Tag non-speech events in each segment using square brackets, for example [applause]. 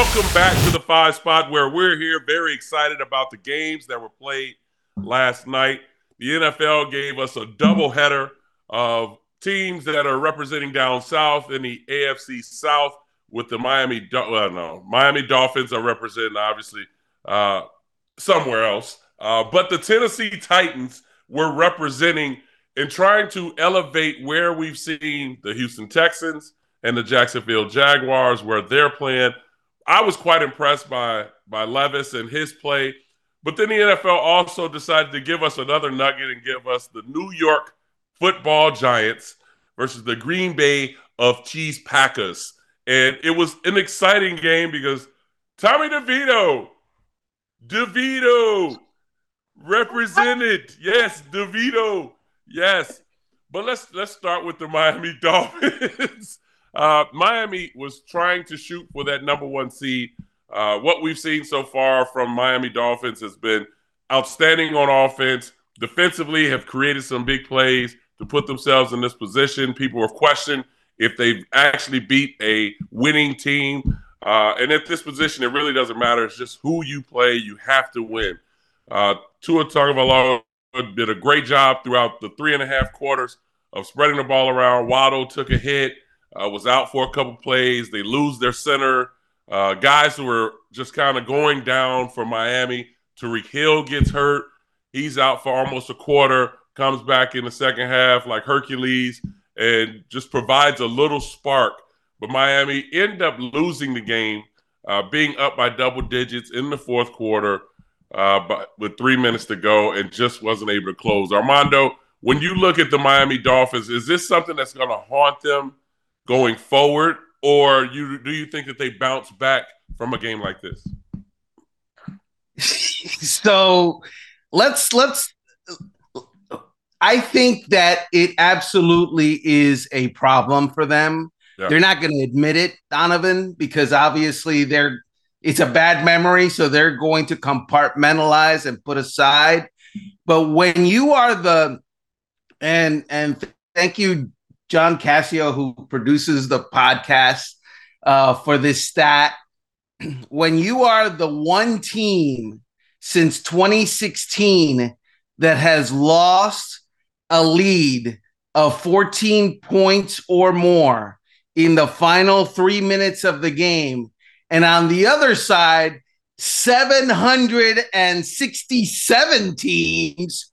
Welcome back to the five spot where we're here very excited about the games that were played last night. The NFL gave us a double header of teams that are representing down south in the AFC South with the Miami well, no, Miami Dolphins are representing obviously uh, somewhere else. Uh, but the Tennessee Titans were representing and trying to elevate where we've seen the Houston Texans and the Jacksonville Jaguars where they're playing. I was quite impressed by by Levis and his play. But then the NFL also decided to give us another nugget and give us the New York Football Giants versus the Green Bay of Cheese Packers. And it was an exciting game because Tommy DeVito, DeVito represented. Yes, DeVito. Yes. But let's let's start with the Miami [laughs] Dolphins. Uh, Miami was trying to shoot for that number one seed. Uh, what we've seen so far from Miami Dolphins has been outstanding on offense. Defensively, have created some big plays to put themselves in this position. People have questioned if they've actually beat a winning team. Uh, and at this position, it really doesn't matter. It's just who you play. You have to win. Uh, Tua Tagovailoa did a great job throughout the three and a half quarters of spreading the ball around. Waddle took a hit uh, was out for a couple plays. They lose their center. Uh, guys who were just kind of going down for Miami. Tyreek Hill gets hurt. He's out for almost a quarter. Comes back in the second half like Hercules and just provides a little spark. But Miami end up losing the game, uh, being up by double digits in the fourth quarter, uh, but with three minutes to go, and just wasn't able to close. Armando, when you look at the Miami Dolphins, is this something that's going to haunt them going forward, or you do you think that they bounce back from a game like this? [laughs] so let's let's I think that it absolutely is a problem for them. Yeah. They're not going to admit it, Donovan, because obviously they're it's a bad memory, so they're going to compartmentalize and put aside. But when you are the and and thank you, John Cassio, who produces the podcast uh, for this stat, [clears throat] when you are the one team since 2016 that has lost a lead of 14 points or more in the final three minutes of the game, and on the other side, 767 teams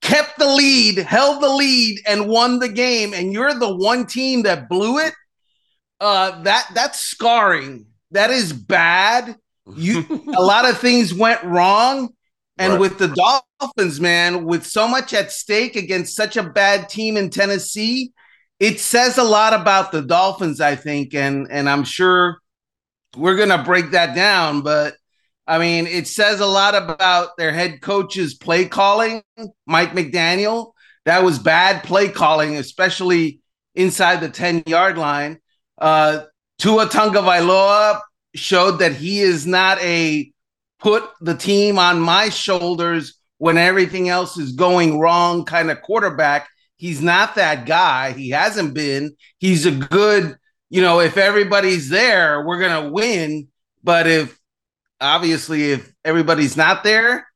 kept the lead, held the lead, and won the game, and you're the one team that blew it, uh, that that's scarring. That is bad. You [laughs] a lot of things went wrong. And right. with the Dolphins, man, with so much at stake against such a bad team in Tennessee, it says a lot about the Dolphins, I think. And and I'm sure we're gonna break that down, but I mean, it says a lot about their head coach's play calling, Mike McDaniel. That was bad play calling, especially inside the 10 yard line. Uh, Tua Tagovailoa showed that he is not a put the team on my shoulders when everything else is going wrong kind of quarterback. He's not that guy. He hasn't been. He's a good, you know, if everybody's there, we're going to win. But if obviously, if everybody's not there,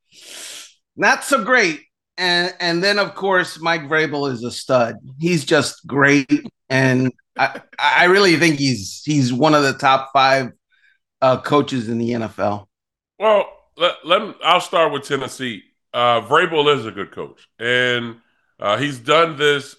not so great. And and then of course Mike Vrabel is a stud. He's just great, and I I really think he's he's one of the top five uh, coaches in the NFL. Well, let, let me, I'll start with Tennessee. Uh, Vrabel is a good coach, and uh, he's done this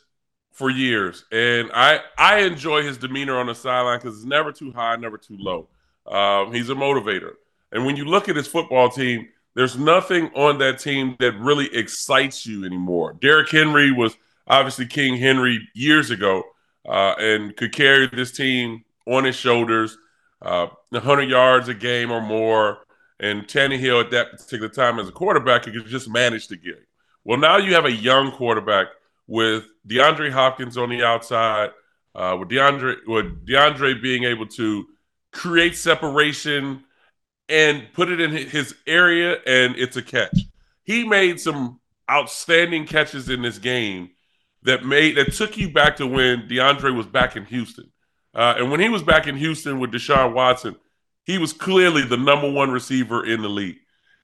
for years. And I I enjoy his demeanor on the sideline because it's never too high, never too low. Um, he's a motivator. And when you look at his football team, there's nothing on that team that really excites you anymore. Derrick Henry was obviously King Henry years ago, uh, and could carry this team on his shoulders, uh, 100 yards a game or more. And Tannehill at that particular time as a quarterback, he could just manage to get. Well, now you have a young quarterback with DeAndre Hopkins on the outside, uh, with DeAndre with DeAndre being able to create separation and put it in his area, and it's a catch. He made some outstanding catches in this game that made that took you back to when DeAndre was back in Houston. Uh, and when he was back in Houston with Deshaun Watson, he was clearly the number one receiver in the league.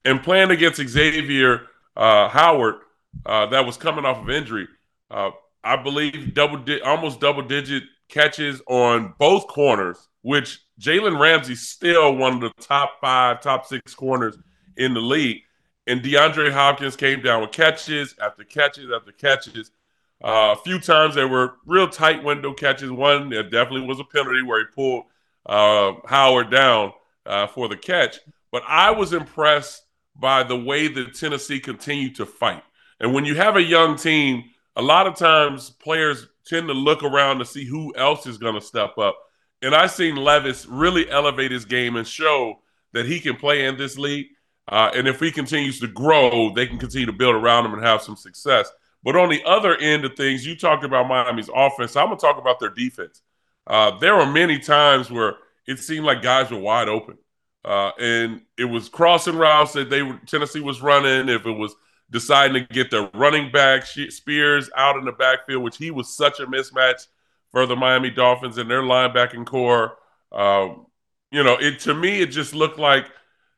And playing against Xavier uh, Howard, uh, that was coming off of injury, uh, I believe double di- almost double digit catches on both corners, which Jalen Ramsey still one of the top five, top six corners in the league. And DeAndre Hopkins came down with catches after catches after catches. Uh, a few times there were real tight window catches. One there definitely was a penalty where he pulled uh, Howard down uh, for the catch. But I was impressed by the way that Tennessee continued to fight. And when you have a young team, a lot of times players tend to look around to see who else is going to step up. And I've seen Levis really elevate his game and show that he can play in this league. Uh, and if he continues to grow, they can continue to build around him and have some success. But on the other end of things, you talked about Miami's offense. I'm going to talk about their defense. Uh, there were many times where it seemed like guys were wide open. Uh, and it was crossing routes that they were, Tennessee was running. If it was deciding to get their running back Spears out in the backfield, which he was such a mismatch for the Miami Dolphins and their linebacking corps. Um, you know, it to me it just looked like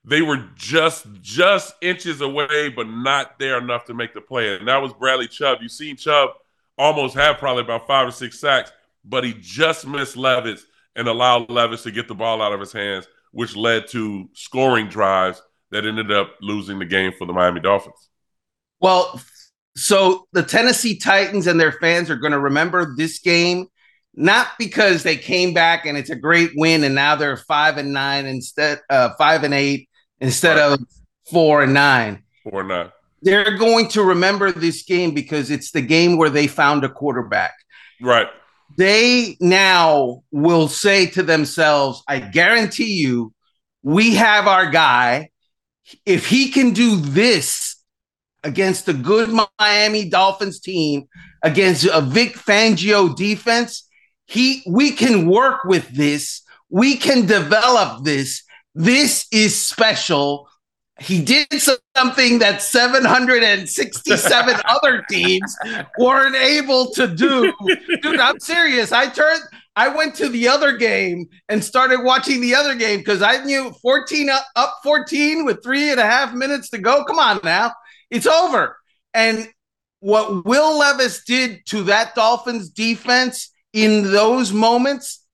they were just just inches away, but not there enough to make the play. And that was Bradley Chubb. You seen Chubb almost have probably about five or six sacks, but he just missed Levis and allowed Levis to get the ball out of his hands, which led to scoring drives that ended up losing the game for the Miami Dolphins. Well, so the Tennessee Titans and their fans are going to remember this game not because they came back and it's a great win and now they're five and nine instead uh, five and eight instead right. of four and nine. Four and nine. They're going to remember this game because it's the game where they found a quarterback. Right. They now will say to themselves, I guarantee you, we have our guy. If he can do this against a good Miami Dolphins team, against a Vic Fangio defense, he we can work with this. We can develop this. This is special. He did something that 767 [laughs] other teams weren't able to do. Dude, I'm serious. I turned I went to the other game and started watching the other game because I knew 14 up, up 14 with three and a half minutes to go. Come on now. It's over. And what Will Levis did to that Dolphins defense in those moments,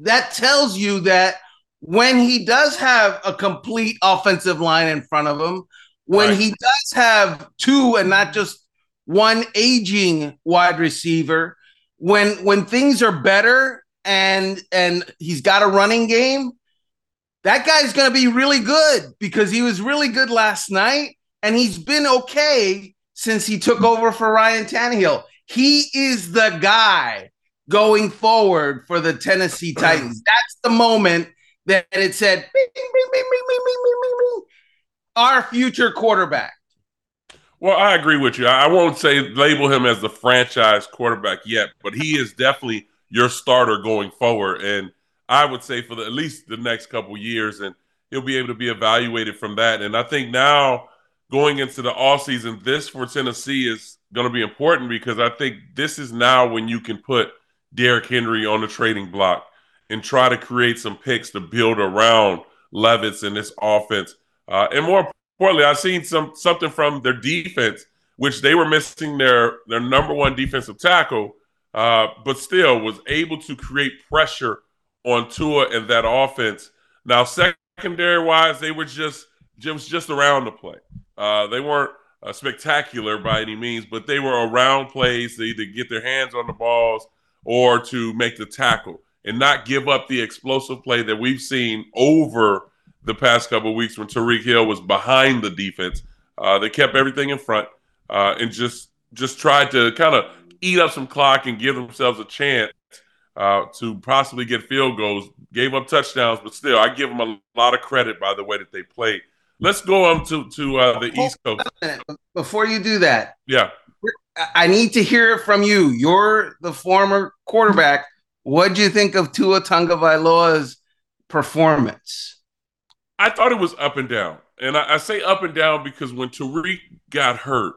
that tells you that when he does have a complete offensive line in front of him, when right. he does have two and not just one aging wide receiver, when when things are better and and he's got a running game, that guy's going to be really good because he was really good last night and he's been okay since he took over for Ryan Tannehill. He is the guy going forward for the Tennessee [clears throat] Titans. That's the moment that it said, bing, bing, bing, our future quarterback. Well, I agree with you. I won't say label him as the franchise quarterback yet, but he is definitely your starter going forward. And I would say for the, at least the next couple years, and he'll be able to be evaluated from that. And I think now going into the off season, this for Tennessee is going to be important because I think this is now when you can put Derrick Henry on the trading block and try to create some picks to build around Levis and this offense. Uh, and more importantly, I've seen some something from their defense, which they were missing their their number one defensive tackle, uh, but still was able to create pressure on Tua and that offense. Now, secondary wise, they were just just just around the play. Uh, they weren't uh, spectacular by any means, but they were around plays to either get their hands on the balls or to make the tackle and not give up the explosive play that we've seen over the past couple weeks when Tyreek Hill was behind the defense. Uh, they kept everything in front uh, and just just tried to kind of eat up some clock and give themselves a chance uh, to possibly get field goals. Gave up touchdowns, but still, I give them a lot of credit by the way that they played. Let's go on to to uh, the East Coast. Before you do that, yeah, I need to hear it from you. You're the former quarterback. What do you think of Tua Tagovailoa's performance? I thought it was up and down, and I, I say up and down because when Tyreek got hurt,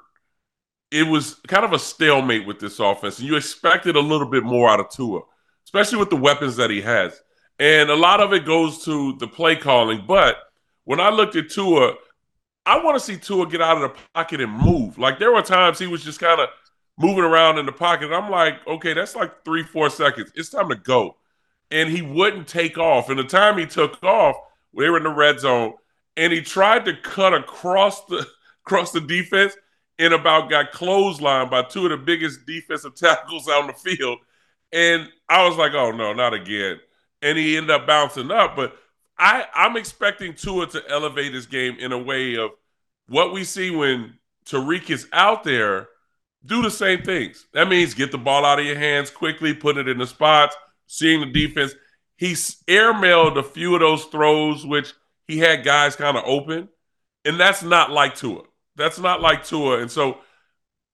it was kind of a stalemate with this offense, and you expected a little bit more out of Tua, especially with the weapons that he has. And a lot of it goes to the play calling. But when I looked at Tua, I want to see Tua get out of the pocket and move. Like there were times he was just kind of moving around in the pocket. I'm like, okay, that's like three, four seconds. It's time to go. And he wouldn't take off. And the time he took off, they were in the red zone, and he tried to cut across the [laughs] across the defense and about got clotheslined by two of the biggest defensive [laughs] tackles on the field. And I was like, oh no, not again. And he ended up bouncing up. But I, I'm expecting Tua to elevate his game in a way of what we see when Tyreek is out there, do the same things. That means get the ball out of your hands quickly, put it in the spots, seeing the defense. He's airmailed a few of those throws, which he had guys kind of open. And that's not like Tua. That's not like Tua. And so,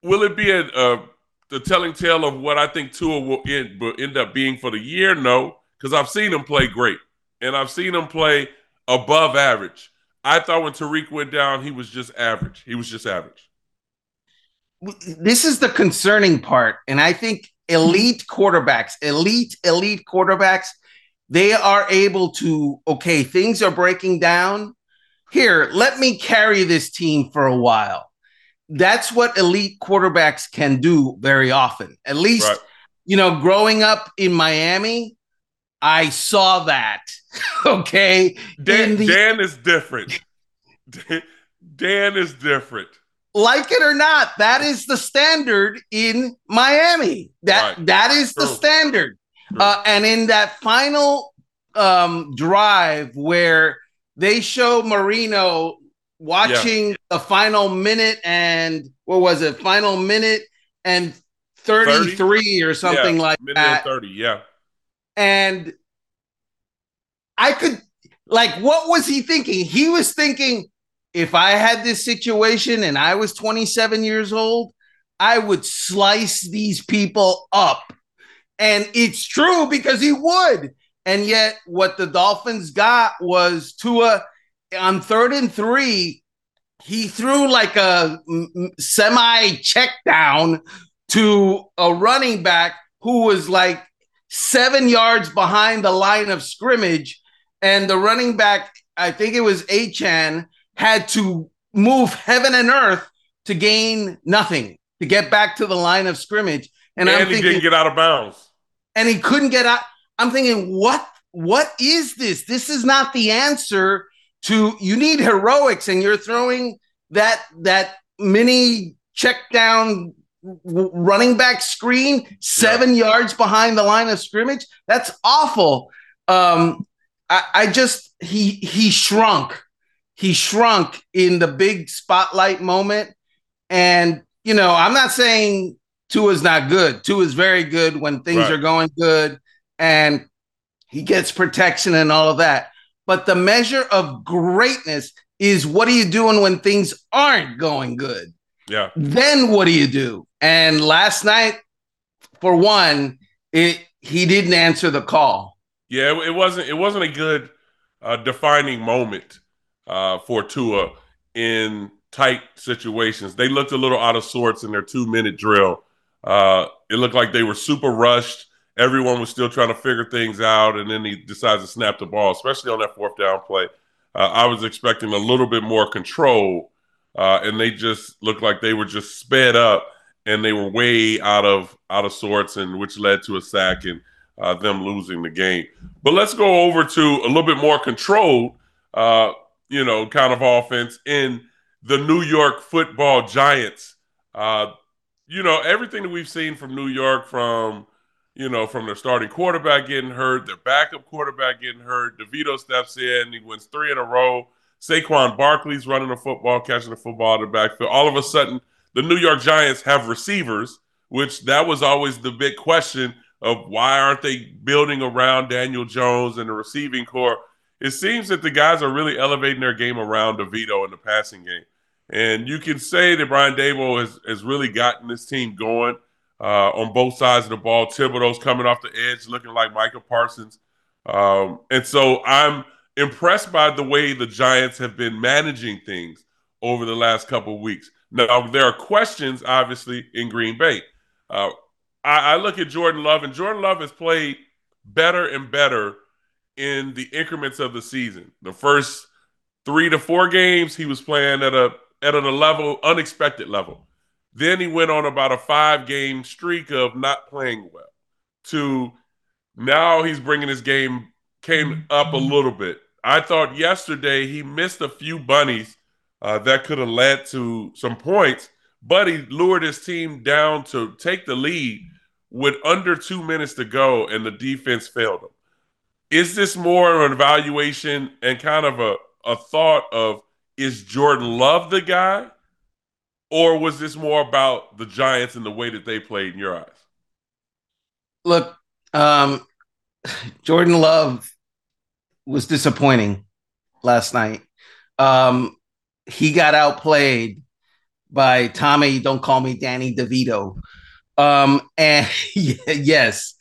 will it be a, a the telling tale of what I think Tua will end, will end up being for the year? No, because I've seen him play great, and I've seen him play above average. I thought when Tyreek went down, he was just average. He was just average. This is the concerning part, and I think elite quarterbacks, elite elite quarterbacks, they are able to okay, things are breaking down here, let me carry this team for a while. That's what elite quarterbacks can do very often. At least, right. you know, growing up in Miami, I saw that. [laughs] okay. Dan, the, Dan is different. Dan is different. Like it or not, that is the standard in Miami. That right. that is True. the standard. Uh, and in that final um, drive where they show Marino watching yeah. the final minute and what was it? Final minute and 33 30? or something yeah, like that. 30, yeah. And I could like what was he thinking? He was thinking if I had this situation and I was 27 years old, I would slice these people up. And it's true because he would. And yet, what the Dolphins got was Tua on third and three. He threw like a semi check down to a running back who was like seven yards behind the line of scrimmage. And the running back, I think it was Achane, had to move heaven and earth to gain nothing, to get back to the line of scrimmage. And, and I'm he thinking, didn't get out of bounds. And he couldn't get out. I'm thinking, what what is this? This is not the answer to you need heroics, and you're throwing that that mini check down running back screen seven yeah. yards behind the line of scrimmage. That's awful. Um, I, I just he he shrunk. He shrunk in the big spotlight moment. And you know, I'm not saying Tua is not good. Tua is very good when things right. are going good. And he gets protection and all of that. But the measure of greatness is what are you doing when things aren't going good? Yeah. Then what do you do? And last night, for one, it he didn't answer the call. Yeah, it wasn't it wasn't a good uh, defining moment uh, for Tua in tight situations. They looked a little out of sorts in their two minute drill. Uh, it looked like they were super rushed everyone was still trying to figure things out, and then he decides to snap the ball, especially on that fourth down play. Uh, I was expecting a little bit more control, uh, and they just looked like they were just sped up, and they were way out of out of sorts, and which led to a sack and uh, them losing the game. But let's go over to a little bit more controlled, uh, you know, kind of offense in the New York Football Giants. Uh, you know, everything that we've seen from New York from you know, from their starting quarterback getting hurt, their backup quarterback getting hurt. DeVito steps in, he wins three in a row. Saquon Barkley's running the football, catching the football in the backfield. All of a sudden, the New York Giants have receivers, which that was always the big question of why aren't they building around Daniel Jones and the receiving corps. It seems that the guys are really elevating their game around DeVito in the passing game. And you can say that Brian Daboll has, has really gotten this team going uh, on both sides of the ball. Thibodeaux's coming off the edge looking like Michael Parsons. Um, and so I'm impressed by the way the Giants have been managing things over the last couple of weeks. Now, there are questions, obviously, in Green Bay. Uh, I, I look at Jordan Love, and Jordan Love has played better and better in the increments of the season. The first three to four games, he was playing at a at a level, unexpected level. Then he went on about a five game streak of not playing well. To now he's bringing his game came up a little bit. I thought yesterday he missed a few bunnies uh, that could have led to some points, but he lured his team down to take the lead with under two minutes to go, and the defense failed him. Is this more of an evaluation and kind of a, a thought of is Jordan Love the guy? Or was this more about the Giants and the way that they played in your eyes? Look, um, Jordan Love was disappointing last night. Um, he got outplayed by Tommy, don't call me Danny DeVito. Um, and [laughs] yes,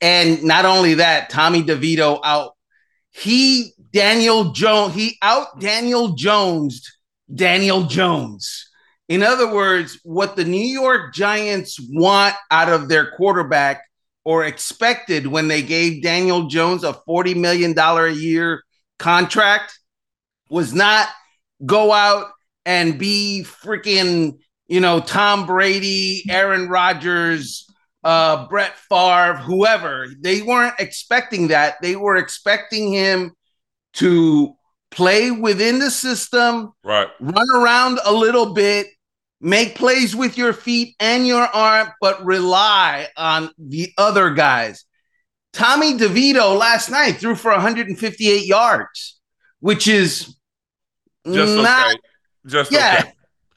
and not only that, Tommy DeVito out. He Daniel Jones. He out Daniel Jones. Daniel Jones. In other words, what the New York Giants want out of their quarterback or expected when they gave Daniel Jones a $40 million a year contract was not go out and be freaking, you know, Tom Brady, Aaron Rodgers, uh, Brett Favre, whoever. They weren't expecting that. They were expecting him to play within the system, right? Run around a little bit, make plays with your feet and your arm, but rely on the other guys. Tommy DeVito last night threw for 158 yards, which is just not, okay. Just yeah, okay.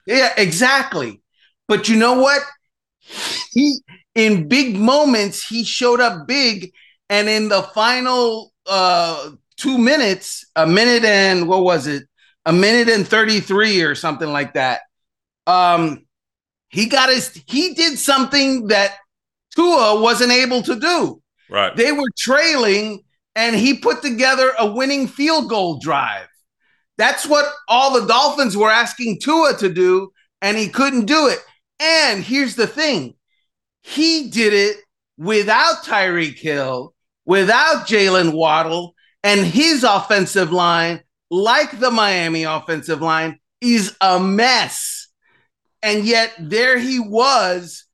Yeah, exactly. But you know what? He in big moments he showed up big, and in the final uh two minutes, a minute and what was it? A minute and 33 or something like that. Um, he got his, he did something that Tua wasn't able to do. Right. They were trailing and he put together a winning field goal drive. That's what all the Dolphins were asking Tua to do, and he couldn't do it. And here's the thing he did it without Tyreek Hill, without Jaylen Waddle, and his offensive line, like the Miami offensive line, is a mess. And yet there he was,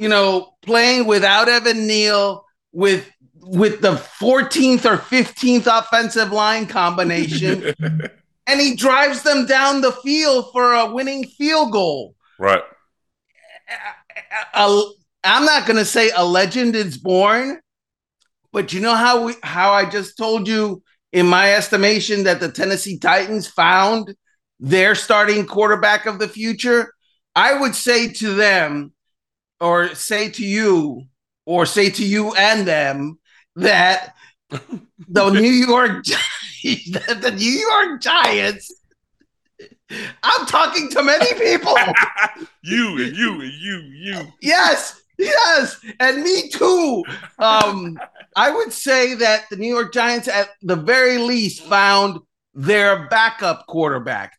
you know, playing without Evan Neal with with the 14th or 15th offensive line combination. [laughs] and he drives them down the field for a winning field goal. Right. I'm not going to say a legend is born, but you know how we how I just told you in my estimation that the Tennessee Titans found their starting quarterback of the future? I would say to them or say to you or say to you and them that the [laughs] New York the New York Giants I'm talking to many people. [laughs] you and you and you, you. Yes, yes, and me too. Um, I would say that the New York Giants, at the very least, found their backup quarterback.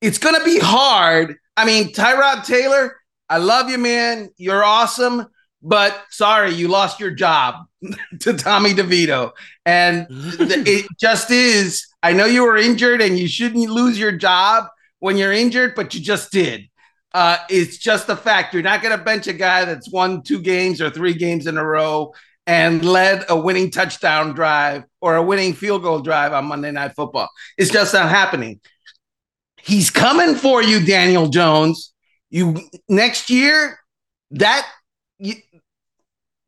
It's going to be hard. I mean, Tyrod Taylor, I love you, man. You're awesome. But sorry, you lost your job [laughs] to Tommy DeVito. And [laughs] it just is. I know you were injured and you shouldn't lose your job when you're injured, but you just did. Uh, it's just a fact. You're not going to bench a guy that's won two games or three games in a row and led a winning touchdown drive or a winning field goal drive on Monday Night Football. It's just not happening. He's coming for you, Daniel Jones. You next year, that you,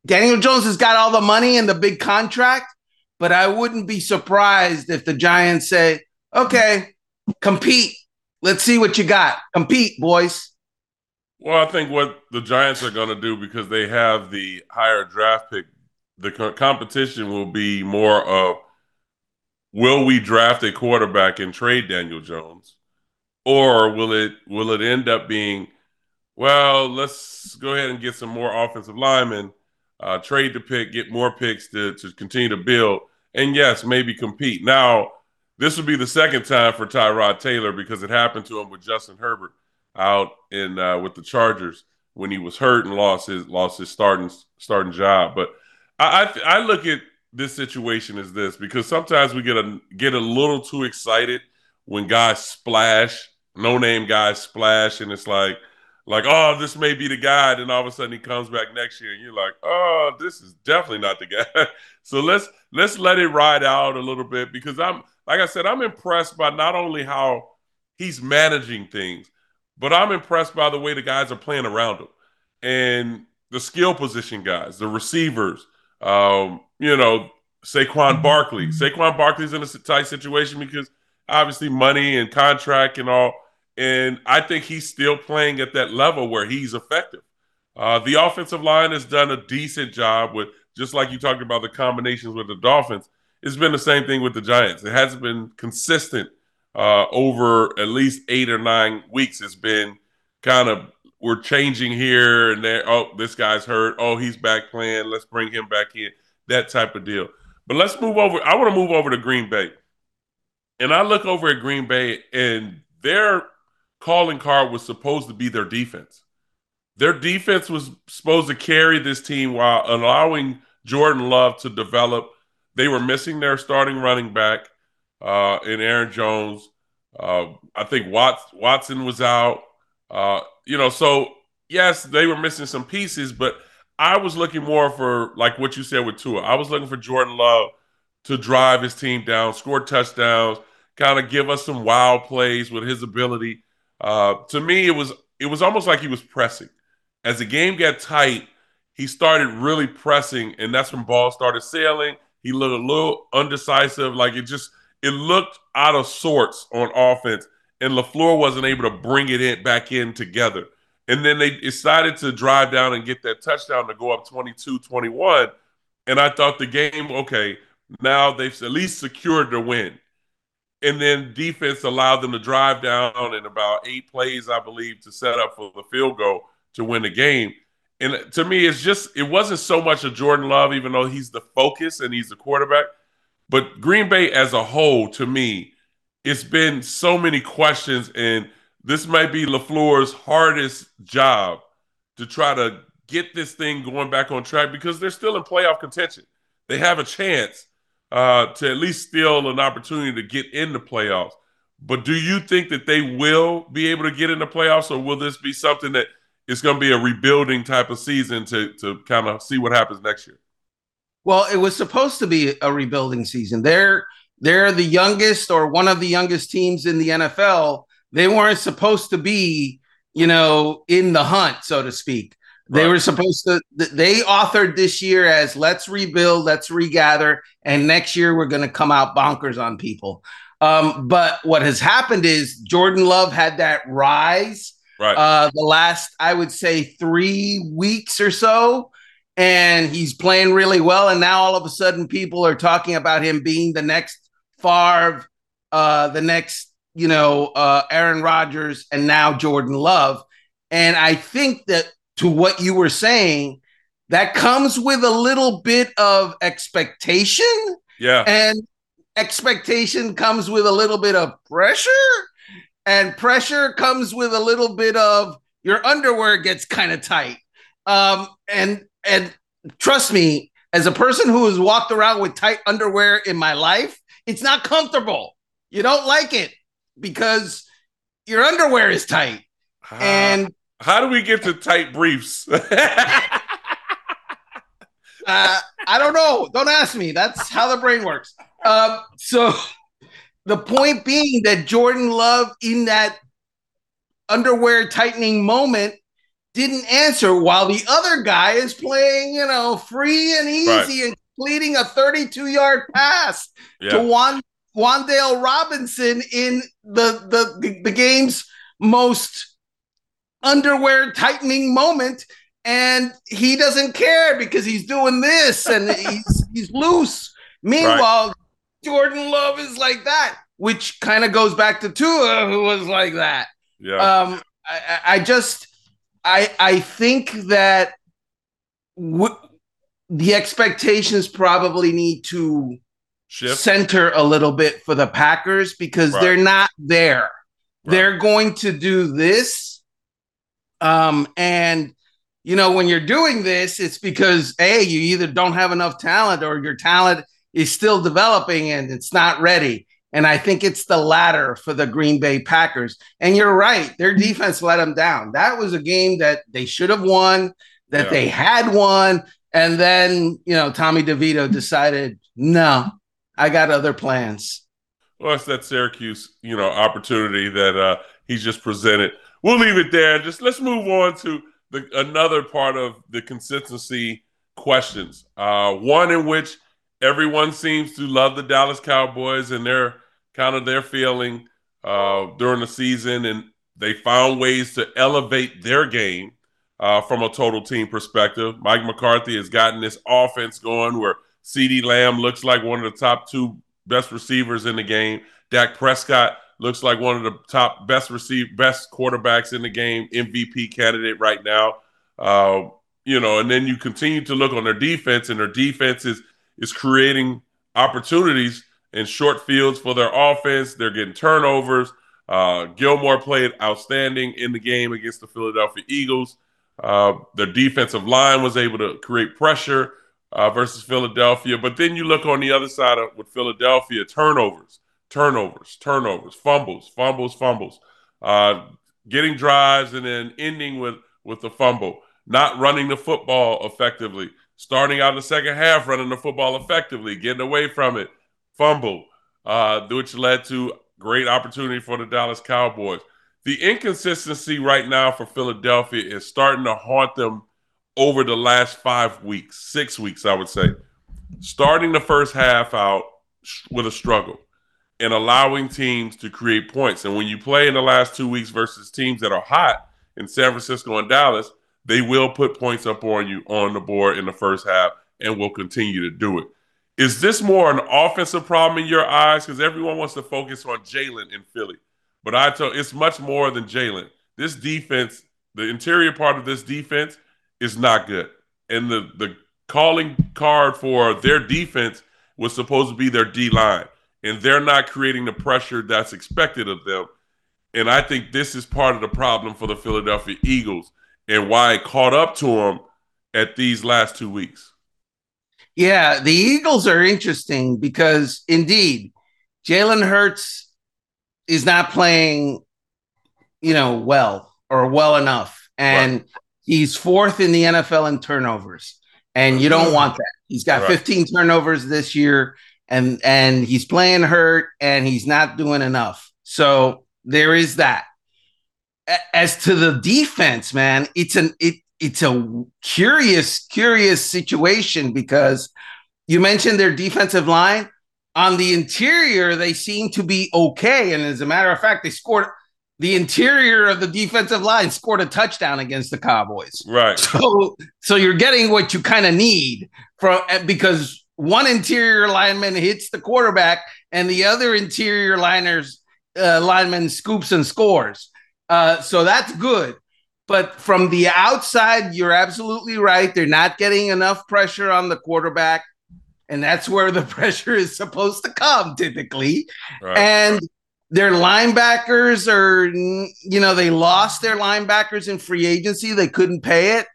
Daniel Jones has got all the money and the big contract, but I wouldn't be surprised if the Giants say, "Okay, compete. Let's see what you got. Compete, boys." Well, I think what the Giants are going to do because they have the higher draft pick, the co- competition will be more of will we draft a quarterback and trade Daniel Jones, or will it will it end up being well? Let's go ahead and get some more offensive linemen, uh, trade the pick, get more picks to to continue to build, and yes, maybe compete. Now, this would be the second time for Tyrod Taylor because it happened to him with Justin Herbert out in uh, with the Chargers when he was hurt and lost his lost his starting starting job. But I I, I look at this situation as this because sometimes we get a get a little too excited when guys splash, no name guys splash, and it's like like oh this may be the guy. Then all of a sudden he comes back next year and you're like oh this is definitely not the guy. [laughs] so let's let's let it ride out a little bit because I'm like I said I'm impressed by not only how he's managing things but I'm impressed by the way the guys are playing around him and the skill position guys, the receivers. Um, you know, Saquon Barkley. Saquon Barkley's in a tight situation because obviously money and contract and all. And I think he's still playing at that level where he's effective. Uh, the offensive line has done a decent job with, just like you talked about the combinations with the Dolphins. It's been the same thing with the Giants. It hasn't been consistent uh, over at least eight or nine weeks. It's been kind of we're changing here and there. Oh, this guy's hurt. Oh, he's back playing. Let's bring him back in. That type of deal. But let's move over. I want to move over to Green Bay. And I look over at Green Bay, and their calling card was supposed to be their defense. Their defense was supposed to carry this team while allowing Jordan Love to develop. They were missing their starting running back uh, and Aaron Jones. Uh, I think Watts, Watson was out. Uh, you know, so yes, they were missing some pieces, but I was looking more for like what you said with Tua. I was looking for Jordan Love to drive his team down, score touchdowns, kind of give us some wild plays with his ability. Uh, to me, it was it was almost like he was pressing. As the game got tight, he started really pressing, and that's when ball started sailing. He looked a little undecisive, like it just it looked out of sorts on offense, and LaFleur wasn't able to bring it in back in together. And then they decided to drive down and get that touchdown to go up 22 21. And I thought the game, okay, now they've at least secured the win. And then defense allowed them to drive down in about eight plays, I believe, to set up for the field goal to win the game. And to me, it's just, it wasn't so much a Jordan Love, even though he's the focus and he's the quarterback. But Green Bay as a whole, to me, it's been so many questions, and this might be LaFleur's hardest job to try to get this thing going back on track because they're still in playoff contention. They have a chance uh, to at least steal an opportunity to get in the playoffs. But do you think that they will be able to get in the playoffs, or will this be something that it's going to be a rebuilding type of season to to kind of see what happens next year? Well, it was supposed to be a rebuilding season. They're they're the youngest or one of the youngest teams in the NFL. They weren't supposed to be, you know, in the hunt, so to speak. They right. were supposed to they authored this year as let's rebuild, let's regather, and next year we're gonna come out bonkers on people. Um, but what has happened is Jordan Love had that rise right. uh, the last, I would say, three weeks or so and he's playing really well. And now all of a sudden, people are talking about him being the next Favre, uh, the next, you know, uh, Aaron Rodgers, and now Jordan Love. And I think that to what you were saying, that comes with a little bit of expectation. Yeah. And expectation comes with a little bit of pressure. And pressure comes with a little bit of your underwear gets kind of tight. Um, and and trust me, as a person who has walked around with tight underwear in my life, it's not comfortable. You don't like it because your underwear is tight. Uh, and how do we get to tight briefs? [laughs] uh, I don't know. Don't ask me. That's how the brain works. Um, so the point being that Jordan Love in that underwear tightening moment didn't answer while the other guy is playing, you know, free and easy right. and completing a 32 yard pass yeah. to Juan Wan'Dale Robinson in the, the the game's most underwear tightening moment and he doesn't care because he's doing this and he's [laughs] he's loose. Meanwhile, right. Jordan Love is like that, which kind of goes back to Tua, who was like that. Yeah. Um, I, I just, I, I think that w- the expectations probably need to Shift. center a little bit for the Packers because right. they're not there. Right. They're going to do this. Um, and you know, when you're doing this, it's because A, you either don't have enough talent or your talent is still developing and it's not ready. And I think it's the latter for the Green Bay Packers. And you're right, their defense let them down. That was a game that they should have won, that yeah. they had won. And then, you know, Tommy DeVito decided, no, I got other plans. Well, it's that Syracuse, you know, opportunity that uh, he's just presented. We'll leave it there. Just let's move on to the, another part of the consistency questions. Uh, one in which everyone seems to love the Dallas Cowboys and their kind of their feeling uh, during the season, and they found ways to elevate their game uh, from a total team perspective. Mike McCarthy has gotten this offense going where CeeDee Lamb looks like one of the top two best receivers in the game. Dak Prescott looks like one of the top best receive best quarterbacks in the game, MVP candidate right now. Uh, you know, and then you continue to look on their defense, and their defense is is creating opportunities in short fields for their offense. They're getting turnovers. Uh, Gilmore played outstanding in the game against the Philadelphia Eagles. Uh, their defensive line was able to create pressure uh, versus Philadelphia. But then you look on the other side of with Philadelphia turnovers, turnovers, turnovers, fumbles, fumbles, fumbles, uh, getting drives and then ending with with the fumble, not running the football effectively. Starting out the second half running the football effectively, getting away from it, fumble, uh, which led to great opportunity for the Dallas Cowboys. The inconsistency right now for Philadelphia is starting to haunt them over the last five weeks, six weeks, I would say. Starting the first half out with a struggle and allowing teams to create points. And when you play in the last two weeks versus teams that are hot in San Francisco and Dallas, they will put points up on you on the board in the first half and will continue to do it. Is this more an offensive problem in your eyes? Because everyone wants to focus on Jalen in Philly. But I tell it's much more than Jalen. This defense, the interior part of this defense is not good. And the the calling card for their defense was supposed to be their D line. And they're not creating the pressure that's expected of them. And I think this is part of the problem for the Philadelphia Eagles and why it caught up to them at these last two weeks. Yeah, the Eagles are interesting because indeed, Jalen Hurts is not playing, you know, well or well enough. And right. he's fourth in the NFL in turnovers. And you don't mm-hmm. want that. He's got right. 15 turnovers this year and and he's playing hurt and he's not doing enough. So there is that as to the defense, man, it's an it it's a curious curious situation because you mentioned their defensive line on the interior they seem to be okay and as a matter of fact they scored the interior of the defensive line scored a touchdown against the Cowboys. Right. So so you're getting what you kind of need from because one interior lineman hits the quarterback and the other interior liners uh, lineman scoops and scores. Uh, so that's good. But from the outside, you're absolutely right. They're not getting enough pressure on the quarterback. And that's where the [laughs] pressure is supposed to come typically. Right. And their linebackers are, you know, they lost their linebackers in free agency. They couldn't pay it.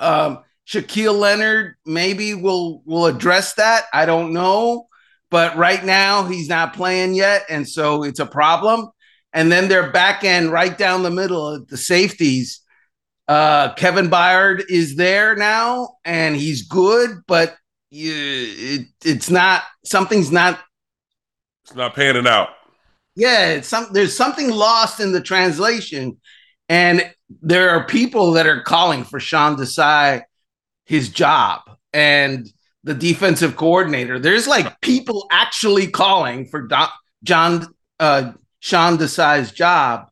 Um, Shaquille Leonard maybe will will address that. I don't know, but right now he's not playing yet, and so it's a problem and then their back end right down the middle of the safeties. Uh, Kevin Byard is there now, and he's good, but you, it, it's not something's not. It's not panning out. Yeah, it's some there's something lost in the translation, and there are people that are calling for Sean Desai his job and the defensive coordinator. There's like people actually calling for Don, John uh, Sean Desai's job.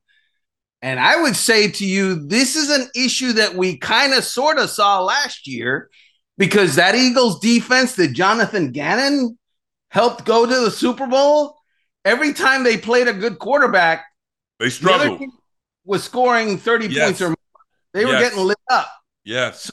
And I would say to you, this is an issue that we kind of sort of saw last year because that Eagles defense that Jonathan Gannon helped go to the Super Bowl, every time they played a good quarterback, they struggled. The was scoring 30 yes. points or more. They were yes. getting lit up. Yes. So,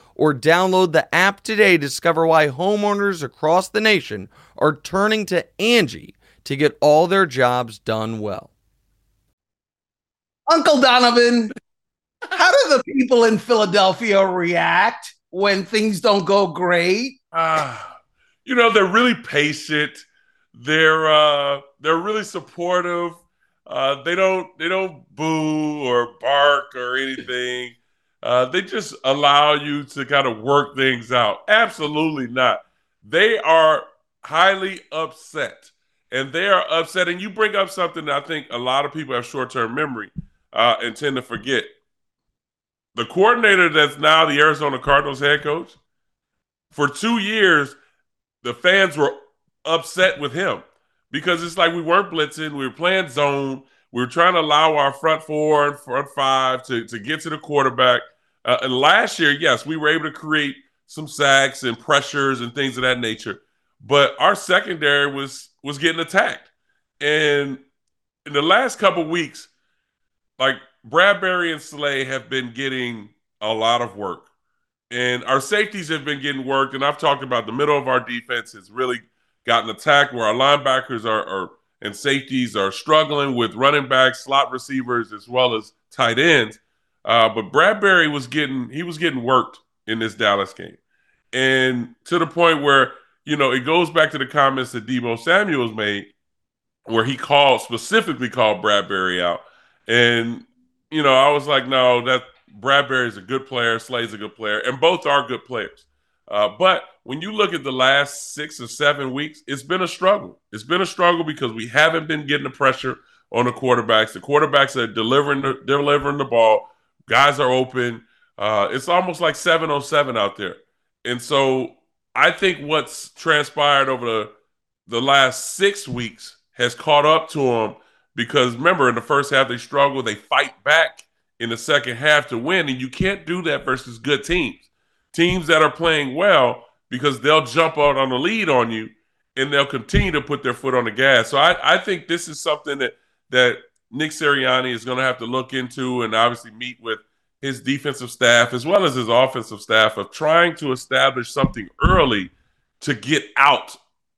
or download the app today to discover why homeowners across the nation are turning to Angie to get all their jobs done well. Uncle Donovan, how do the people in Philadelphia react when things don't go great? Uh, you know, they're really patient. They're uh, they're really supportive. Uh, they don't they don't boo or bark or anything. Uh, they just allow you to kind of work things out. Absolutely not. They are highly upset, and they are upset. And you bring up something that I think a lot of people have short term memory uh, and tend to forget the coordinator that's now the Arizona Cardinals head coach, for two years, the fans were upset with him because it's like we weren't blitzing, we were playing zone, we were trying to allow our front four and front five to, to get to the quarterback. Uh, and last year, yes, we were able to create some sacks and pressures and things of that nature, but our secondary was was getting attacked. And in the last couple weeks, like Bradberry and Slay have been getting a lot of work. And our safeties have been getting worked. And I've talked about the middle of our defense has really gotten attacked where our linebackers are, are and safeties are struggling with running backs, slot receivers, as well as tight ends. Uh, but Bradberry was getting he was getting worked in this Dallas game. And to the point where, you know, it goes back to the comments that Deebo Samuels made, where he called specifically called Bradberry out. And you know, I was like, no, that Bradberry is a good player, Slay's a good player, and both are good players. Uh, but when you look at the last six or seven weeks, it's been a struggle. It's been a struggle because we haven't been getting the pressure on the quarterbacks. The quarterbacks are delivering the, delivering the ball. Guys are open. Uh, it's almost like 707 out there. And so I think what's transpired over the, the last six weeks has caught up to them because remember, in the first half, they struggle. They fight back in the second half to win. And you can't do that versus good teams. Teams that are playing well because they'll jump out on the lead on you and they'll continue to put their foot on the gas. So I, I think this is something that that Nick Sirianni is going to have to look into and obviously meet with his defensive staff as well as his offensive staff of trying to establish something early to get out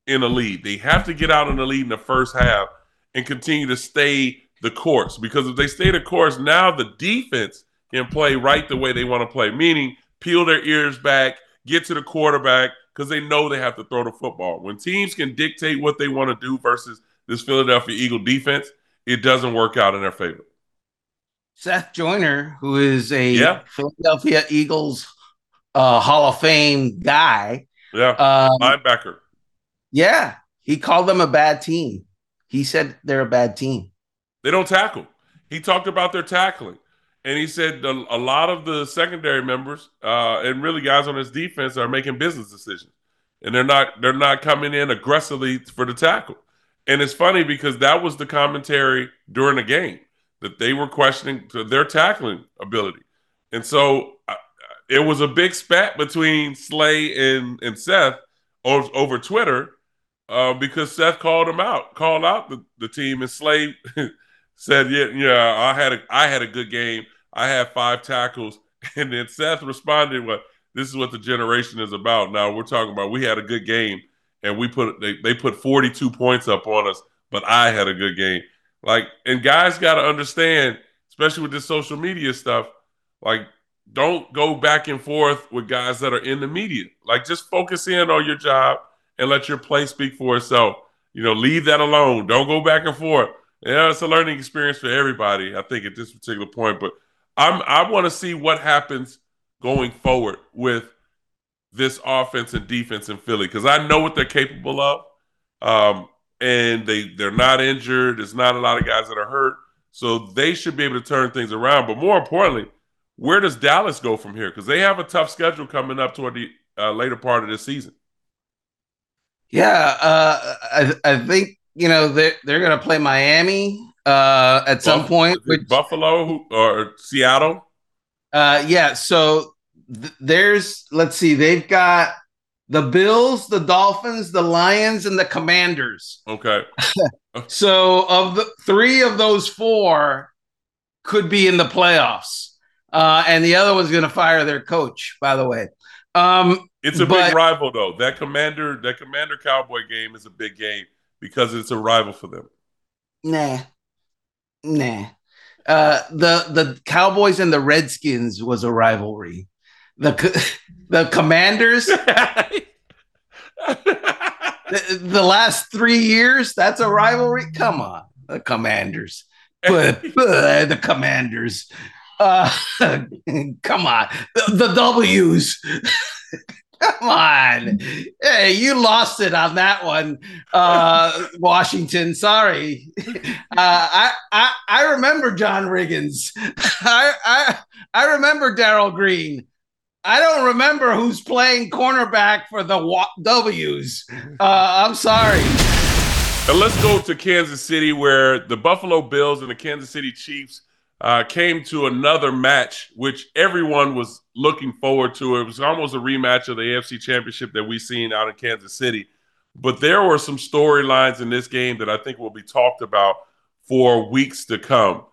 in a lead. They have to get out in the lead in the first half and continue to stay the course. Because if they stay the course, now the defense can play right the way they want to play, meaning peel their ears back, get to the quarterback, because they know they have to throw the football. When teams can dictate what they want to do versus this Philadelphia Eagle defense, it doesn't work out in their favor. Seth Joyner, who is a yeah. Philadelphia Eagles uh, Hall of Fame guy. Yeah, um, linebacker. Yeah, he called them a bad team. He said they're a bad team. They don't tackle. He talked about their tackling. And he said a, a lot of the secondary members uh, and really guys on his defense are making business decisions, and they're not they're not coming in aggressively for the tackle. And it's funny because that was the commentary during the game that they were questioning their tackling ability. And so uh, it was a big spat between Slay and, and Seth over, over Twitter uh, because Seth called him out, called out the, the team, and Slay [laughs] said, "Yeah, yeah, I had a I had a good game. I had five tackles." [laughs] And then Seth responded, "What? This is what the generation is about. Now we're talking about we had a good game, and we put they, they put 42 points up on us, but I had a good game. Like, and guys got to understand, especially with this social media stuff, like." Don't go back and forth with guys that are in the media. Like, just focus in on your job and let your play speak for itself. You know, leave that alone. Don't go back and forth. Yeah, it's a learning experience for everybody, I think, at this particular point. But I'm I want to see what happens going forward with this offense and defense in Philly because I know what they're capable of. Um, and they they're not injured. There's not a lot of guys that are hurt, so they should be able to turn things around. But more importantly, where does Dallas go from here? Because they have a tough schedule coming up toward the uh, later part of this season. Yeah, uh, I, I think you know they're they're gonna play Miami uh, at some point. Which, Buffalo or Seattle. Uh, yeah. So th- there's let's see, they've got the Bills, the Dolphins, the Lions, and the Commanders. Okay. [laughs] so of the three of those four could be in the playoffs, uh, and the other one's going to fire their coach. By the way, um, it's a but, big rival though. That commander, that commander cowboy game is a big game because it's a rival for them. Nah. Nah. Uh, the the Cowboys and the Redskins was a rivalry. The [laughs] the Commanders [laughs] the, the, last 3 years that's a rivalry. Come on. The Commanders. [laughs] The Commanders. Uh, come on. The, the W's. Come on. Hey, you lost it on that one, uh, Washington. Sorry. Uh, I, I I remember John Riggins. I I, I remember Darrell Green. I don't remember who's playing cornerback for the W's. Uh, I'm sorry. And let's go to Kansas City, where the Buffalo Bills and the Kansas City Chiefs uh, came to another match, which everyone was looking forward to. It was almost a rematch of the AFC Championship that we've seen out in Kansas City. But there were some storylines in this game that I think will be talked about for weeks to come.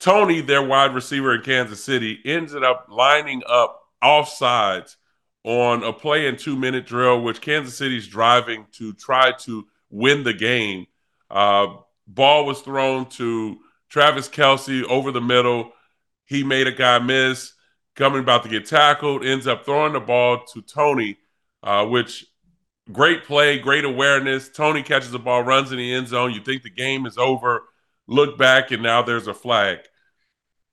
Toney, their wide receiver in Kansas City, ended up lining up offsides on a play and two minute drill, which Kansas City's driving to try to win the game. Uh, ball was thrown to Travis Kelce over the middle. He made a guy miss, coming about to get tackled, ends up throwing the ball to Toney, uh, which great play, great awareness. Toney catches the ball, runs in the end zone. You think the game is over. Look back, and now there's a flag.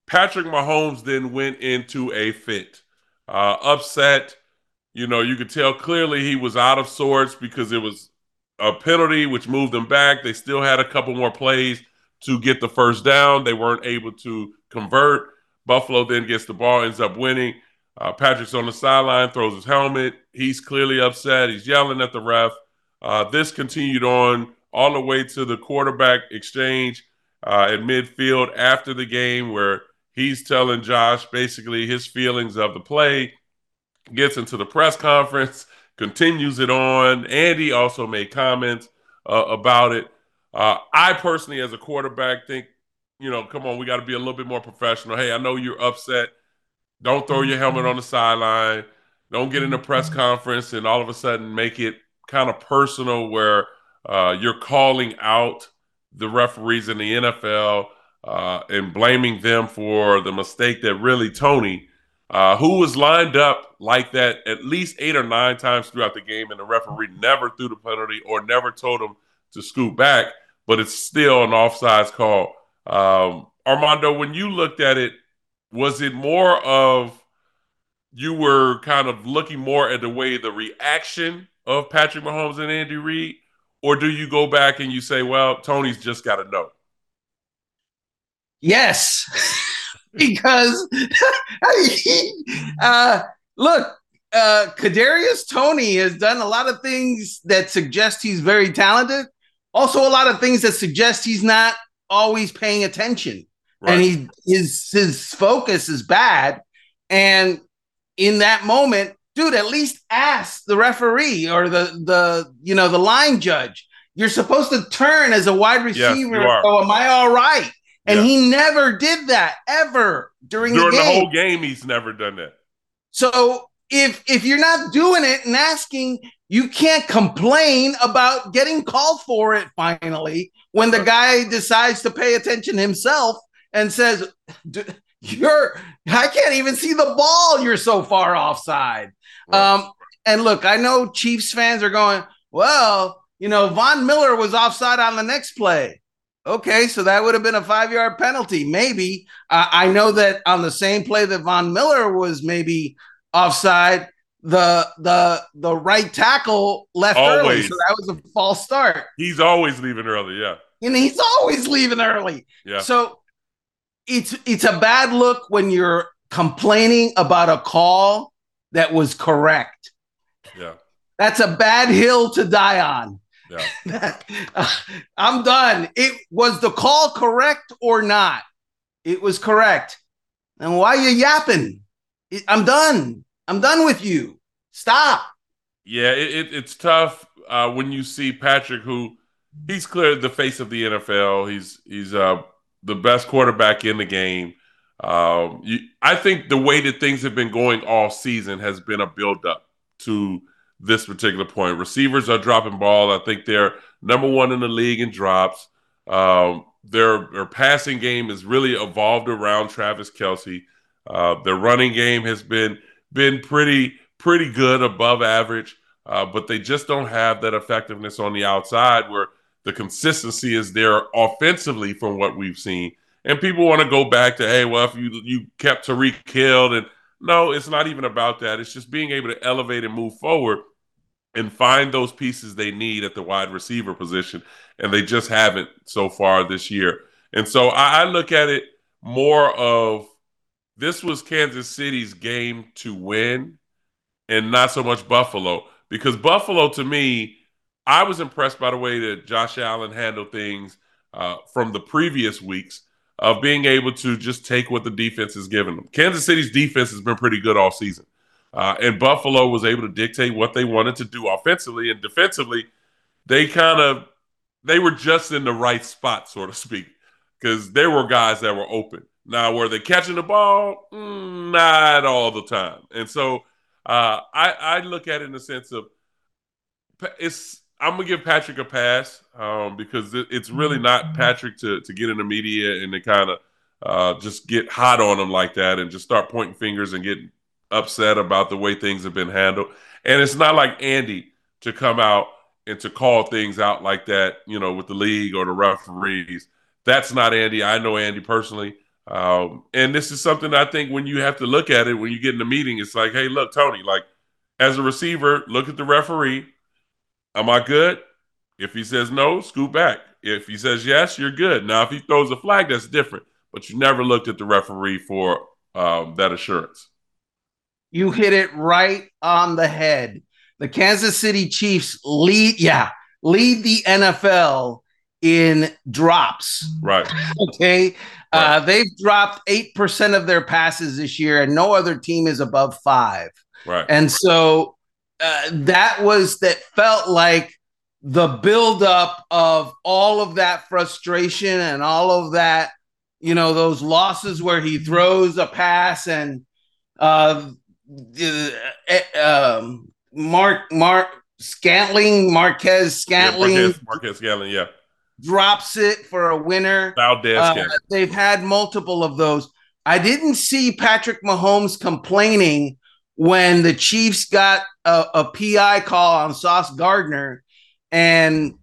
Patrick Mahomes then went into a fit, uh, upset. You know, you could tell clearly he was out of sorts because it was a penalty, which moved them back. They still had a couple more plays to get the first down. They weren't able to convert. Buffalo then gets the ball, ends up winning. Uh, Patrick's on the sideline, throws his helmet. He's clearly upset. He's yelling at the ref. Uh, this continued on all the way to the quarterback exchange uh, at midfield after the game, where he's telling Josh basically his feelings of the play. Gets into the press conference, [laughs] continues it on. Andy also made comments uh, about it. Uh, I personally, as a quarterback, think, you know, come on, we got to be a little bit more professional. Hey, I know you're upset. Don't throw your helmet on the sideline. Don't get in a press conference and all of a sudden make it kind of personal where uh, you're calling out the referees in the NFL uh, and blaming them for the mistake that really Toney, uh, who was lined up like that at least eight or nine times throughout the game, and the referee never threw the penalty or never told him to scoot back, but it's still an offsides call. Um, Armando, when you looked at it, was it more of you were kind of looking more at the way the reaction of Patrick Mahomes and Andy Reid, or do you go back and you say, well, Toney's just got to know? Yes, [laughs] because [laughs] uh, look, uh, Kadarius Toney has done a lot of things that suggest he's very talented, also a lot of things that suggest he's not always paying attention. Right. And he his his focus is bad. And in that moment, dude, at least ask the referee or the the you know the line judge. You're supposed to turn as a wide receiver. Yes, go, am I all right? And yeah. he never did that ever during, during the the whole game. He's never done that. So if if you're not doing it and asking, you can't complain about getting called for it finally when the guy decides to pay attention himself and says, "You're I can't even see the ball. You're so far offside." Right. Um, and look, I know Chiefs fans are going, "Well, you know, Von Miller was offside on the next play." Okay, so that would have been a five yard penalty, maybe. Uh, I know that on the same play that Von Miller was maybe offside, the the the right tackle left always. early, so that was a false start. He's always leaving early, yeah. And he's always leaving early. Yeah. So it's it's a bad look when you're complaining about a call that was correct. Yeah. That's a bad hill to die on. Yeah. [laughs] uh, I'm done. It was the call correct or not? It was correct. And why are you yapping? I'm done. I'm done with you. Stop. Yeah, it, it, it's tough uh, when you see Patrick, who he's clearly the face of the NFL. He's he's uh, the best quarterback in the game. Um, you, I think the way that things have been going all season has been a build up to this particular point. Receivers are dropping ball. I think they're number one in the league in drops. Um, their, their passing game has really evolved around Travis Kelce. Uh, their running game has been been pretty pretty good, above average, uh, but they just don't have that effectiveness on the outside where the consistency is there offensively from what we've seen. And people want to go back to, hey, well, if you you kept Tyreek Hill, and no, it's not even about that. It's just being able to elevate and move forward and find those pieces they need at the wide receiver position. And they just haven't so far this year. And so I, I look at it more of this was Kansas City's game to win and not so much Buffalo. Because Buffalo, to me, I was impressed by the way that Josh Allen handled things uh, from the previous weeks of being able to just take what the defense has given them. Kansas City's defense has been pretty good all season. Uh, and Buffalo was able to dictate what they wanted to do offensively and defensively. They kind of they were just in the right spot, so to speak, because there were guys that were open. Now, were they catching the ball? Not all the time. And so uh, I, I look at it in the sense of it's. I'm gonna give Patrick a pass um, because it, it's really not Patrick to to get in the media and to kind of uh, just get hot on him like that and just start pointing fingers and get upset about the way things have been handled. And it's not like Andy to come out and to call things out like that, you know, with the league or the referees. That's not Andy. I know Andy personally. Um, and this is something I think when you have to look at it when you get in the meeting, it's like, hey, look, Toney, like as a receiver, look at the referee. Am I good? If he says no, scoot back. If he says yes, you're good. Now, if he throws a flag, that's different. But you never looked at the referee for um, that assurance. You hit it right on the head. The Kansas City Chiefs lead, yeah, lead the NFL in drops. Right. Okay. Uh, they've dropped 8% of their passes this year, and no other team is above five. Right. And so uh, that was that felt like the buildup of all of that frustration and all of that, you know, those losses where he throws a pass and uh, uh, um, Mark Mark Scantling, Marquez Scantling, yeah, Marquez, Marquez Scantling, yeah, drops it for a winner. Uh, they've had multiple of those. I didn't see Patrick Mahomes complaining when the Chiefs got a, a PI call on Sauce Gardner, and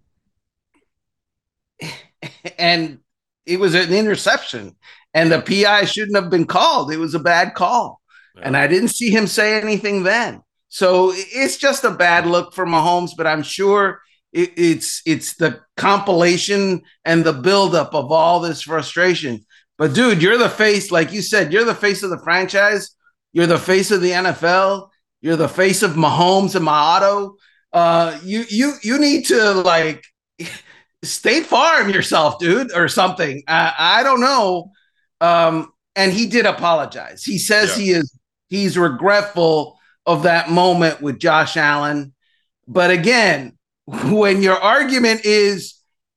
and it was an interception, and the PI shouldn't have been called. It was a bad call. And I didn't see him say anything then. So it's just a bad look for Mahomes, but I'm sure it, it's it's the compilation and the buildup of all this frustration. But dude, you're the face, like you said, you're the face of the franchise. You're the face of the NFL. You're the face of Mahomes and my auto. Uh, you you you need to like [laughs] State Farm yourself, dude, or something. I, I don't know. Um, and he did apologize. He says Yeah. he is he's regretful of that moment with Josh Allen. But again, when your argument is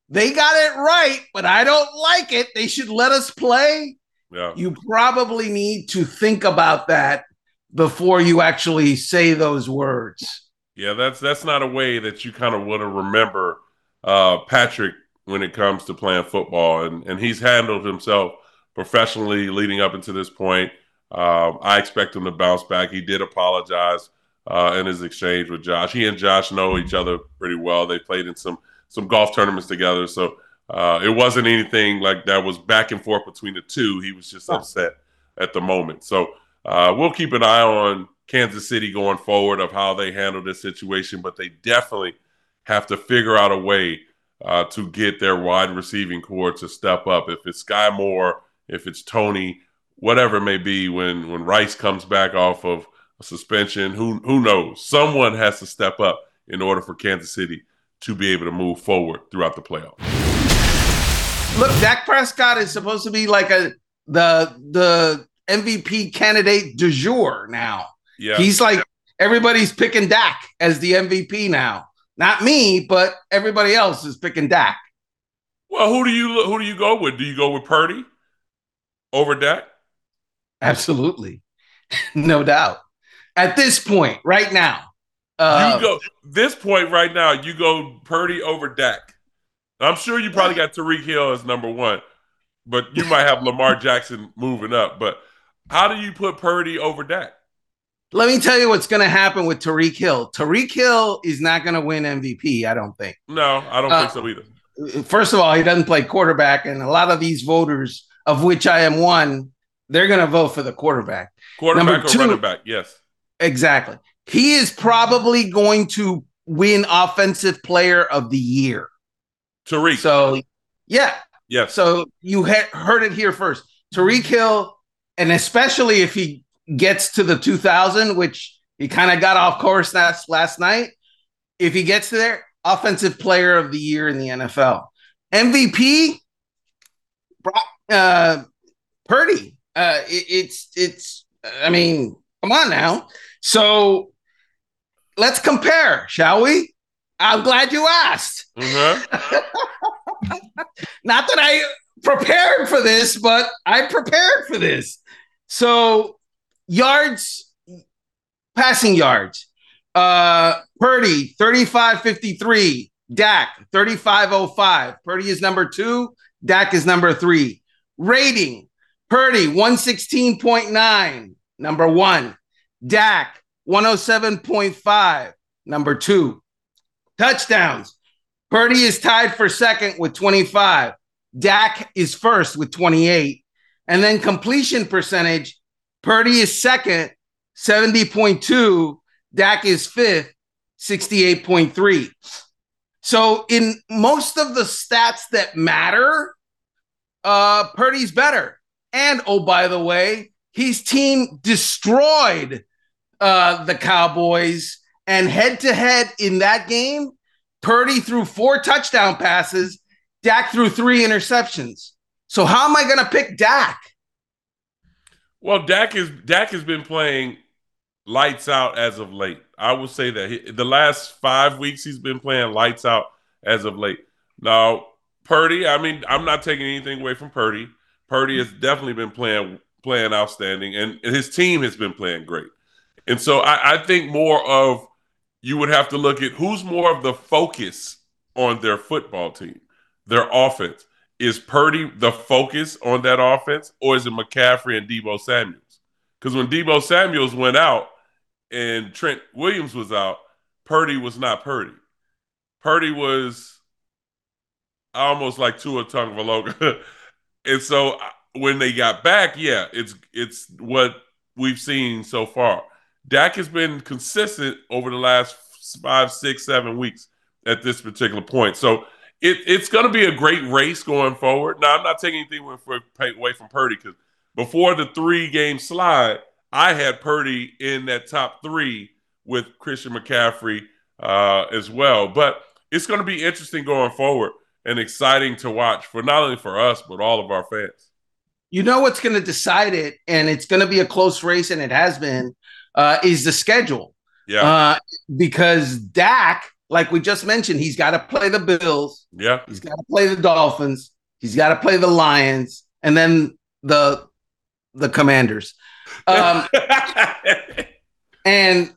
they got it right, but I don't like it, they should let us play. Yeah. You probably need to think about that before you actually say those words. Yeah, that's that's not a way that you kind of want to remember uh, Patrick when it comes to playing football, and and he's handled himself professionally leading up into this point. Um, I expect him to bounce back. He did apologize uh, in his exchange with Josh. He and Josh know each other pretty well. They played in some some golf tournaments together, so uh, it wasn't anything like that was back and forth between the two. He was just upset at the moment. So uh, we'll keep an eye on Kansas City going forward of how they handle this situation, but they definitely have to figure out a way uh, to get their wide receiving corps to step up. If it's Skyy Moore, if it's Toney, whatever it may be, when when Rice comes back off of a suspension, who who knows? Someone has to step up in order for Kansas City to be able to move forward throughout the playoffs. Look, Dak Prescott is supposed to be like a the the MVP candidate du jour now. Yeah, He's like everybody's picking Dak as the MVP now. Not me, but everybody else is picking Dak. well, who do you who do you go with? Do you go with Purdy over Dak? Absolutely. [laughs] no doubt. At this point, right now. Uh, you go this point right now. You go Purdy over Dak. I'm sure you probably got Tyreek Hill as number one, but you might have Lamar [laughs] Jackson moving up. But how do you put Purdy over Dak? let me tell you what's going to happen with Tyreek Hill. Tyreek Hill is not going to win MVP, I don't think. No, I don't Uh, think so either. First of all, he doesn't play quarterback, and a lot of these voters, of which I am one, they're going to vote for the quarterback. Quarterback number or two- running back? Yes. Exactly. He is probably going to win Offensive Player of the Year. Tyreek. So, yeah. yes. So you he- heard it here first. Tyreek Hill, and especially if he gets to the 2000, which he kind of got off course last, last night, if he gets to there, Offensive Player of the Year in the NFL. MVP, Brock- uh, Purdy. Uh, it- it's, it's, I mean, come on now. So let's compare, shall we? I'm glad you asked. Mhm. [laughs] Not that I prepared for this, but I prepared for this. So yards, passing yards. Uh Purdy, 3553. Dak, 3505. Purdy is number two. Dak is number three. Rating, Purdy, 116.9, number one. Dak, 107.5, number two. Touchdowns. Purdy is tied for second with 25. Dak is first with 28. And then completion percentage, Purdy is second, 70.2. Dak is fifth, 68.3. So in most of the stats that matter, uh, Purdy's better. And oh, by the way, his team destroyed uh, the Cowboys. And head to head in that game, Purdy threw four touchdown passes. Dak threw three interceptions. So how am I going to pick Dak? Well, Dak is Dak has been playing lights out as of late. I will say that he, the last five weeks he's been playing lights out as of late. Now, Purdy, I mean, I'm not taking anything away from Purdy. Purdy has definitely been playing playing outstanding, and his team has been playing great. And so I, I think more of you would have to look at who's more of the focus on their football team, their offense. Is Purdy the focus on that offense, or is it McCaffrey and Deebo Samuels? Because when Deebo Samuels went out and Trent Williams was out, Purdy was not Purdy. Purdy was almost like Tua Tagovailoa. [laughs] and so when they got back, yeah, it's it's what we've seen so far. Dak has been consistent over the last five, six, seven weeks at this particular point. So it, it's going to be a great race going forward. Now, I'm not taking anything away from- Purdy because before the three game slide, I had Purdy in that top three with Christian McCaffrey uh, as well. But it's going to be interesting going forward. and exciting to watch for not only for us but all of our fans. You know what's going to decide it, and it's going to be a close race, and it has been, uh, is the schedule. Yeah, Uh, because Dak, like we just mentioned, he's got to play the Bills, yeah, he's got to play the Dolphins, he's got to play the Lions, and then the the Commanders. Um, [laughs] and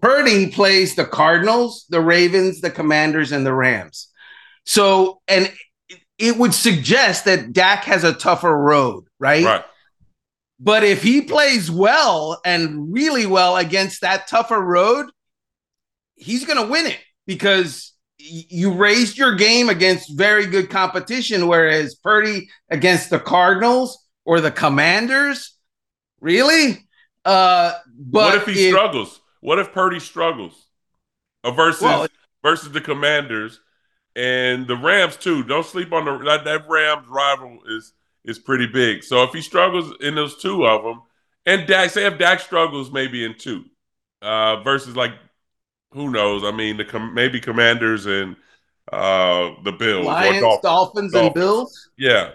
Purdy plays the Cardinals, the Ravens, the Commanders, and the Rams. So, and it- it would suggest that Dak has a tougher road, right? right. But if he plays well and really well against that tougher road, he's going to win it because you raised your game against very good competition. Whereas Purdy against the Cardinals or the Commanders, really? Uh, but what if he struggles? What if Purdy struggles? Uh, versus Well, versus the Commanders and the Rams too. Don't sleep on the that, that Rams rival is is pretty big. So if he struggles in those two of them, and Dak, say if Dak struggles maybe in two, uh, versus like who knows? I mean, the com- maybe Commanders and uh the Bills Lions, Dolphins. Dolphins, and. Bills. Yeah,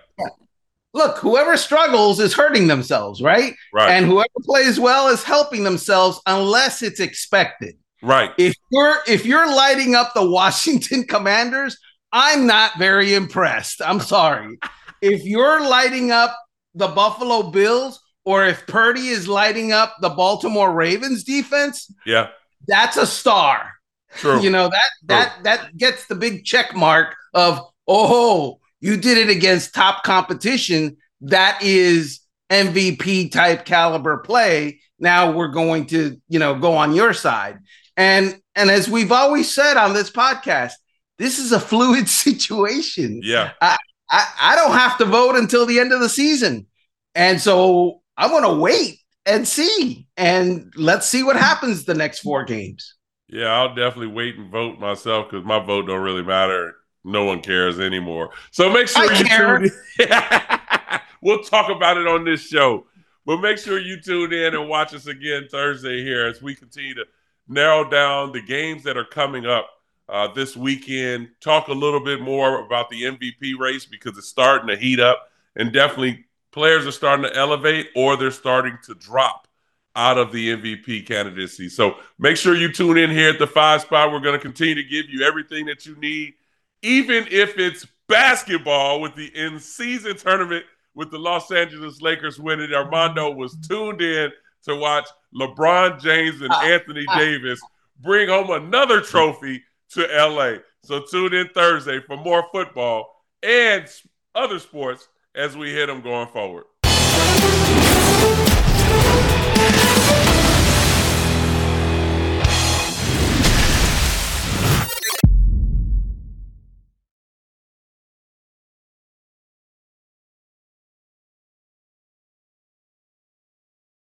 Look, whoever struggles is hurting themselves, right? right, And whoever plays well is helping themselves unless it's expected. right. if you're if you're lighting up the [laughs] Washington Commanders, I'm not very impressed. I'm sorry. If you're lighting up the Buffalo Bills or if Purdy is lighting up the Baltimore Ravens defense, Yeah, that's a star. true. You know, that that that gets the big check mark of oh, you did it against top competition that is MVP type caliber play. Now we're going to, you know, go on your side. And and as we've always said on this podcast, this is a fluid [laughs] situation. yeah, I, I don't have to vote until the end of the season. And so I'm going to wait and see. And let's see what happens the next four games. Yeah, I'll definitely wait and vote myself because my vote don't really matter. No one cares anymore. So make sure I you care. tune in. [laughs] we'll talk about it on this show. But make sure you tune in and watch us again Thursday here as we continue to narrow down the games that are coming up uh, this weekend. Talk a little bit more about the MVP race because it's starting to heat up, and definitely players are starting to elevate or they're starting to drop out of the MVP candidacy. So make sure you tune in here at the five spot. We're going to continue to give you everything that you need, even if it's basketball with the in season tournament with the Los Angeles Lakers winning. Armando was tuned in to watch LeBron James and Anthony Davis bring home another trophy to LA. So tune in Thursday for more football and other sports as we hit them going forward.